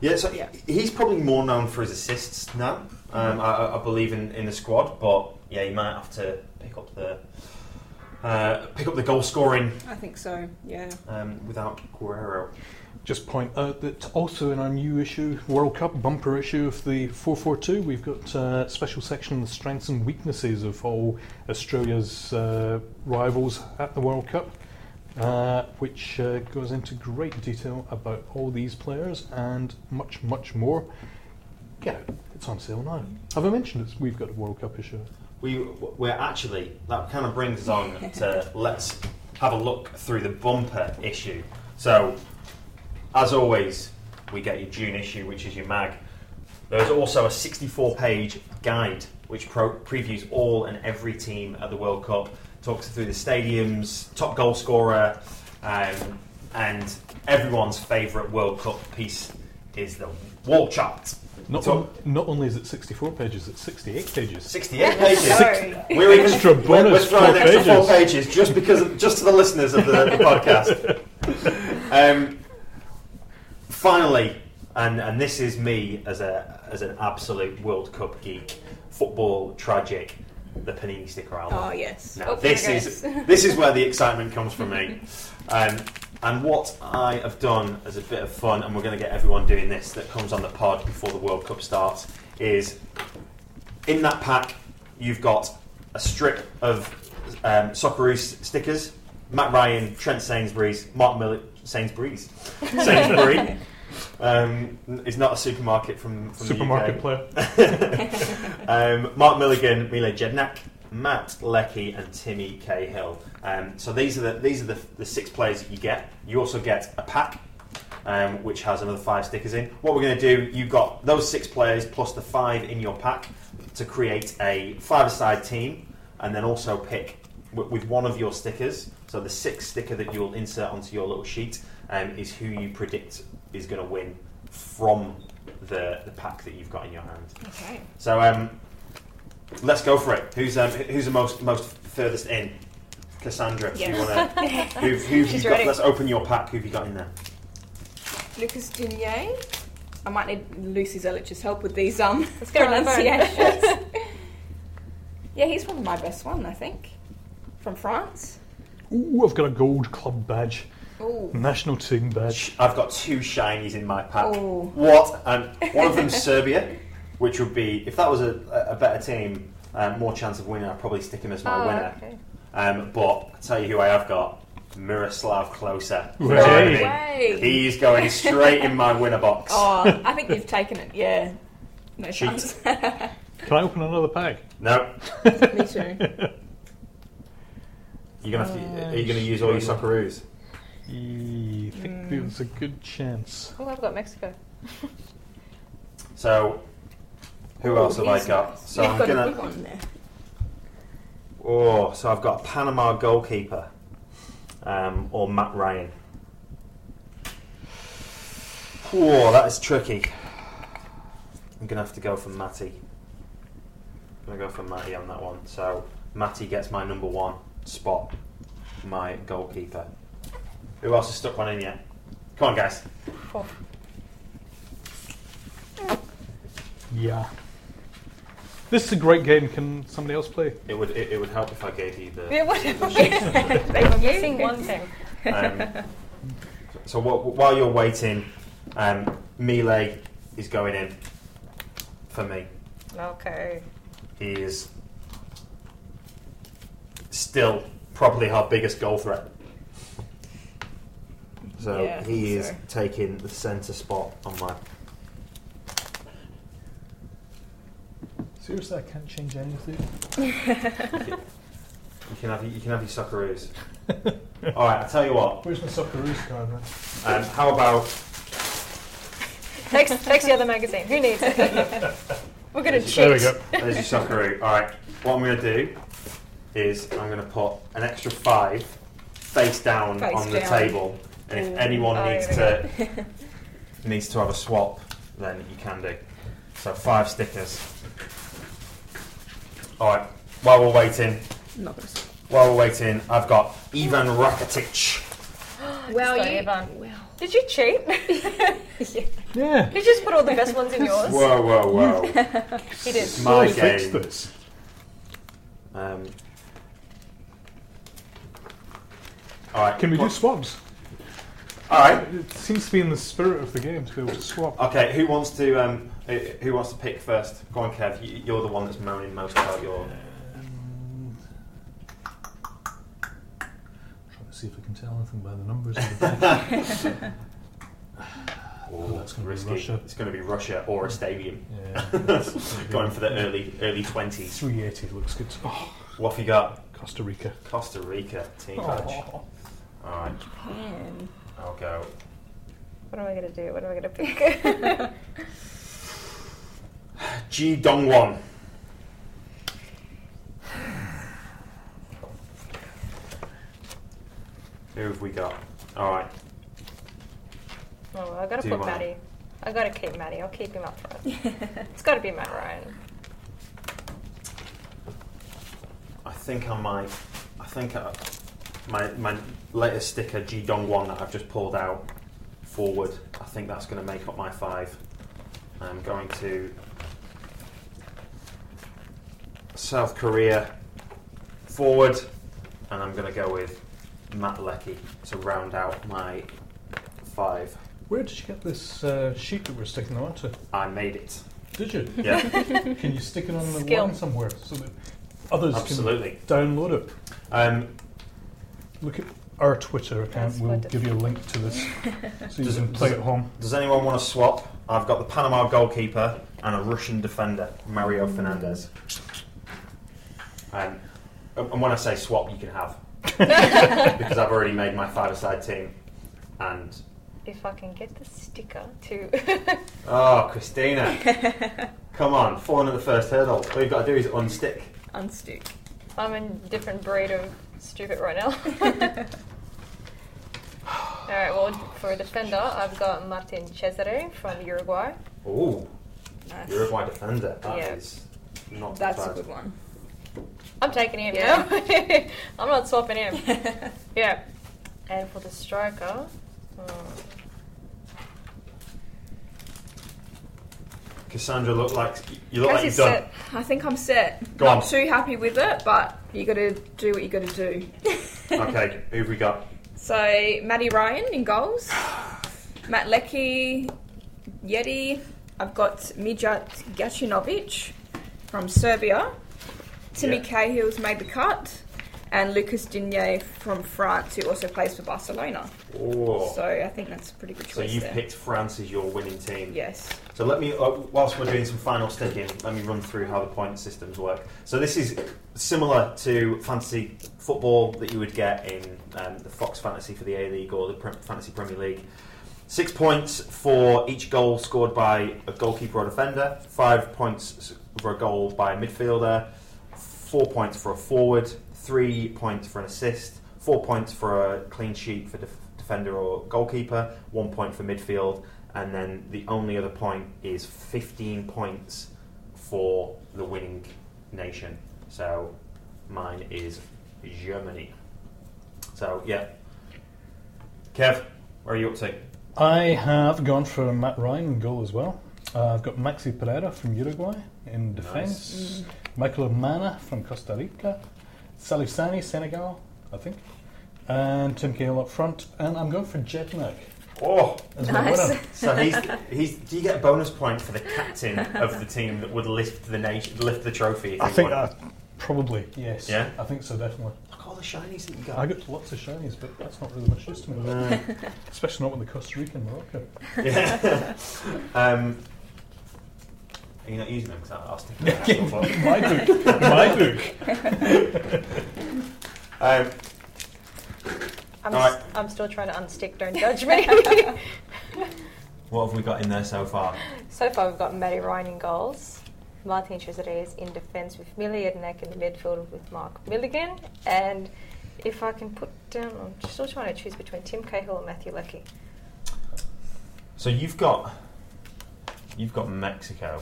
Yeah, so Yeah. he's probably more known for his assists now. Um, I, I- I believe in, in the squad, but yeah, he might have to pick up the uh, pick up the goal scoring I think so. Yeah. um, without Guerrero. Just point out that also in our new issue, World Cup bumper issue of the 442, we've got a special section on the strengths and weaknesses of all Australia's uh, rivals at the World Cup, uh, which uh, goes into great detail about all these players and much, much more. Get it, it's on sale now. Have I mentioned it? We've got a World Cup issue. We we're actually that kind of brings us on to let's have a look through the bumper issue. So, as always, we get your June issue, which is your mag. There's also a 64-page guide which pro- previews all and every team at the World Cup, talks through the stadiums, top goal scorer, um, and everyone's favourite World Cup piece is the wall chart. Not, So- on- not only is it 64 pages, it's 68 pages. 68 pages. Sorry. We're even Extra we're- bonus We're throwing four extra four pages. pages just because, of, just to the listeners of the, the podcast. Um, finally, and and this is me as a as an absolute World Cup geek, football tragic, the Panini sticker album. Oh yes. Now this is this is where the excitement comes from me. Um, and what I have done as a bit of fun, and we're going to get everyone doing this that comes on the pod before the World Cup starts, is in that pack you've got a strip of um, Socceroos stickers. Matt Ryan, Trent Sainsbury's, Mark Miller, Sainsbury's, Sainsbury. Um, is not a supermarket from, from Supermarket player. um, Mark Milligan, Mile Jedinak, Matt Leckie, and Timmy Cahill. Um, so these are the these are the, the six players that you get. You also get a pack, um, which has another five stickers in. What we're going to do, you've got those six players plus the five in your pack to create a five-a-side team, and then also pick w- with one of your stickers. So the sixth sticker that you'll insert onto your little sheet um, is who you predict is going to win from the, the pack that you've got in your hand. Okay. So um, let's go for it. Who's um, who's the most most furthest in? Cassandra, Yes. do you want to? Who, who've you got? ready. Let's open your pack. Who've you got in there? Lucas Tunier. I might need Lucy Zelic's help with these um Let's get her on the phone. pronunciations. yeah, he's probably my best one, I think. From France. Ooh, I've got a gold club badge. Ooh. National team badge. I've got two shinies in my pack. Oh. What? And one of them's Serbia, which would be if that was a, a better team, um, more chance of winning. I'd probably stick him as my Oh, winner. okay. Um, but I tell you who I have got: Miroslav Klose. Way. Way. He's going straight in my winner box. Oh, I think you've taken it. Yeah. No Cheat. chance. Can I open another pack? No, Me too. you're gonna have to, are you going to use all your Socceroos? I think there's a good chance. Oh, I've got Mexico. So, who else have I got? So You've I'm got a gonna. good one there. Oh, so I've got Panama goalkeeper, um, or Matt Ryan. Oh, that is tricky. I'm gonna have to go for Matty. I'm gonna go for Matty on that one. So Matty gets my number one spot, my goalkeeper. Who else has stuck one in yet? Come on, guys. Four. Yeah. This is a great game. Can somebody else play? It would it, it would help if I gave you the. Yeah, whatever. they were missing one thing. Um, So wh- while you're waiting, um, Mile is going in for me. Okay. He is still probably our biggest goal threat. So Yeah, he think is so. taking the centre spot on my. Seriously, I can't change anything. You can have you can have your Socceroos. All right, I tell you what. Where's my Socceroos card, man? Um, how about next text the other magazine. Who needs it? We're gonna cheat. There we go. there's your Socceroo. All right, what I'm going to do is I'm going to put an extra five face down Face on the table, and if anyone Oh, needs to needs to have a swap, then you can do. So five stickers. All right. While we're waiting, Not gonna s- while we're waiting, I've got Ivan Rakitic. Well, Sorry, you. Ivan. Well, Did you cheat? Yeah. Did you just put all the best ones in yours? Whoa, whoa, whoa! He did. It's my We'll fix game. this. Um, all right. Can we do what- swabs? All right. It seems to be in the spirit of the game to be able to swap. Okay, who wants to um, who who wants to pick first? Go on, Kev. You- You're the one that's moaning most about your. Um, trying to see if I can tell anything by the numbers. of the back. Oh, that's gonna be risky. Russia. It's going to be Russia or a stadium. yeah, Going for the early early twenties. 380 looks good. Oh, What have you got? Costa Rica. Costa Rica team badge. Oh. All right, Japan. I'll go. What am I gonna do? What am I gonna pick? Ji Dongwon. Who have we got? All right. oh, well, I gotta Do put wanna- Matty. I gotta keep Matty. I'll keep him up front. it's gotta be Matt Ryan. I think I might. I think I, my my latest sticker Ji Dongwon that I've just pulled out forward. I think that's going to make up my five. I'm going to South Korea forward, and I'm going to go with Matt Leckie to round out my five. Where did you get this uh, sheet that we're sticking them onto? I made it. Did you? Yeah, Can you stick it on the Skill. line somewhere so that others absolutely. can download it? Um, Look at our Twitter account. That's We'll wonderful. give you a link to this so you Does can play does at home. Does anyone want to swap? I've got the Panama goalkeeper and a Russian defender, Mario Fernandes. Um, and when I say swap, you can have. because I've already made my five-a-side team. And, If I can get the sticker to. oh, Christina. Come on, falling at the first hurdle. All you've got to do is unstick. Unstick. I'm in a different breed of stupid right now. Alright, well, for a defender, I've got Martin Caceres from Uruguay. Ooh, Nice. Uruguay defender. That Yeah. is not That's a good one. I'm taking him Yeah. now. I'm not swapping him. yeah. And for the striker, hmm, Cassandra, look like you look like you've it's done. I think I'm set. Go Not on. too happy with it, but you got to do what you got to do. Okay, who have we got? So Matty Ryan in goals, Matt Leckie, Yeti. I've got Mijat Gacinovic from Serbia. Timmy Yeah. Cahill's made the cut, and Lucas Digne from France, who also plays for Barcelona. Oh. So I think that's a pretty good choice. So you've there. picked France as your winning team. Yes. So let me, uh, whilst we're doing some final sticking, let me run through how the point systems work. So this is similar to fantasy football that you would get in um, the Fox Fantasy for the A League or the Pre- Fantasy Premier League. Six points for each goal scored by a goalkeeper or defender. Five points for a goal by a midfielder. Four points for a forward. Three points for an assist. Four points for a clean sheet for def- defender or goalkeeper. One point for midfield and then the only other point is 15 points for the winning nation. So mine is Germany. So yeah, Kev, where are you up to? I have gone for Matt Ryan in goal as well. Uh, I've got Maxi Pereira from Uruguay in defence. nice. Michael Umaña from Costa Rica. Salihani, Senegal, I think. And Tim Cahill up front. And I'm going for Jedinak Oh, as my Nice. winner. so he's he's. Do you get a bonus point for the captain of the team that would lift the nation, lift the trophy? If I he think won? uh, probably yes. Yeah? I think so definitely. Look at all the shinies that you got. I got lots of shinies, but that's not really much use to me. No. Especially not with the Costa Rican Morocco. yeah. um, are you not using them? Because I'll stick them in my book. My book. um, I'm, right. I'm still trying to unstick. Don't judge me. What have we got in there so far? so far, we've got Matty Ryan in goals. Martin Trezeguet in defence with Mile Jedinak in the midfield with Mark Milligan. And if I can put down, I'm still trying to choose between Tim Cahill and Matthew Leckie. So you've got you've got Mexico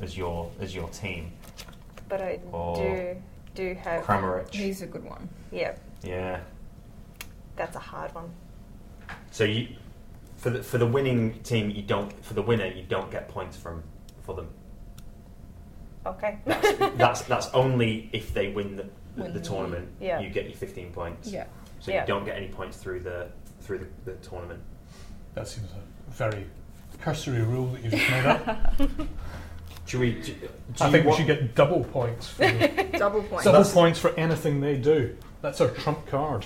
as your as your team. But I Or do do have. Kramaric. He's a good one. Yeah, Yeah. that's a hard one. So you for the for the winning team you don't for the winner you don't get points from for them. Okay. That's that's only if they win the, the, Win the the- tournament. Yeah. You get your fifteen points. Yeah. So Yeah. you don't get any points through the through the, the tournament. That seems a very cursory rule that you've just made up. Should we? Do, do I you think we should get double points. For Double point. double that's- points for anything they do. That's our trump card.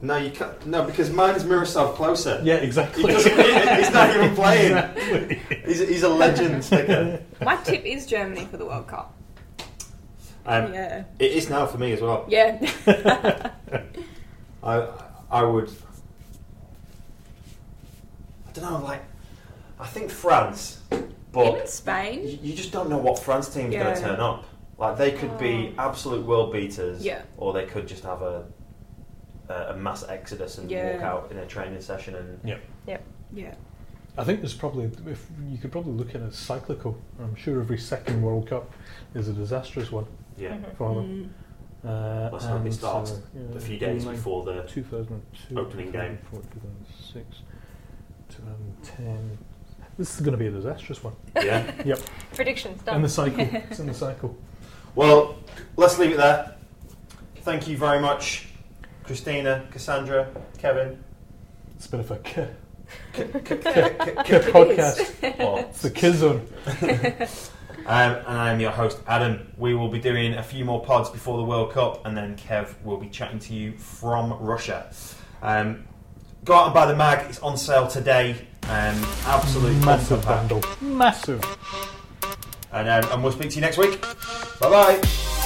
No, you can't. No, because mine's Miroslav Klose. Yeah, He exactly. doesn't, he- he's not even playing. Exactly. He's, he's a legend sticker. My tip is Germany for the World Cup. Um, yeah. It is now for me as well. Yeah. I I would. I don't know. Like, I think France, Even Spain. you, you just don't know what France team's going to turn up. Like, they could be absolute world beaters, Yeah. or they could just have a a, a mass exodus and Yeah. walk out in a training session and Yeah. Yeah. I think there's probably if you could probably look at it cyclical. I'm sure every second World Cup is a disastrous one yeah. Mhm. for them. Mm. Uh, Let's hope it and, starts uh, yeah, a few days before the 2002, opening game. 2006, 2010. This is going to be a disastrous one. yeah. Yep, Predictions done. in the cycle. it's in the cycle. Well, let's leave it there. Thank you very much, Christina, Cassandra, Kevin. It's a bit of a k, K- k- k- k k- podcast. or- It's the k zone. Um, and I'm your host, Adam. We will be doing a few more pods before the World Cup, and then Kev will be chatting to you from Russia. Um, go out and buy the mag, it's on sale today. Um, absolute Massive bundle. Massive. And, um, and we'll speak to you next week. Bye bye.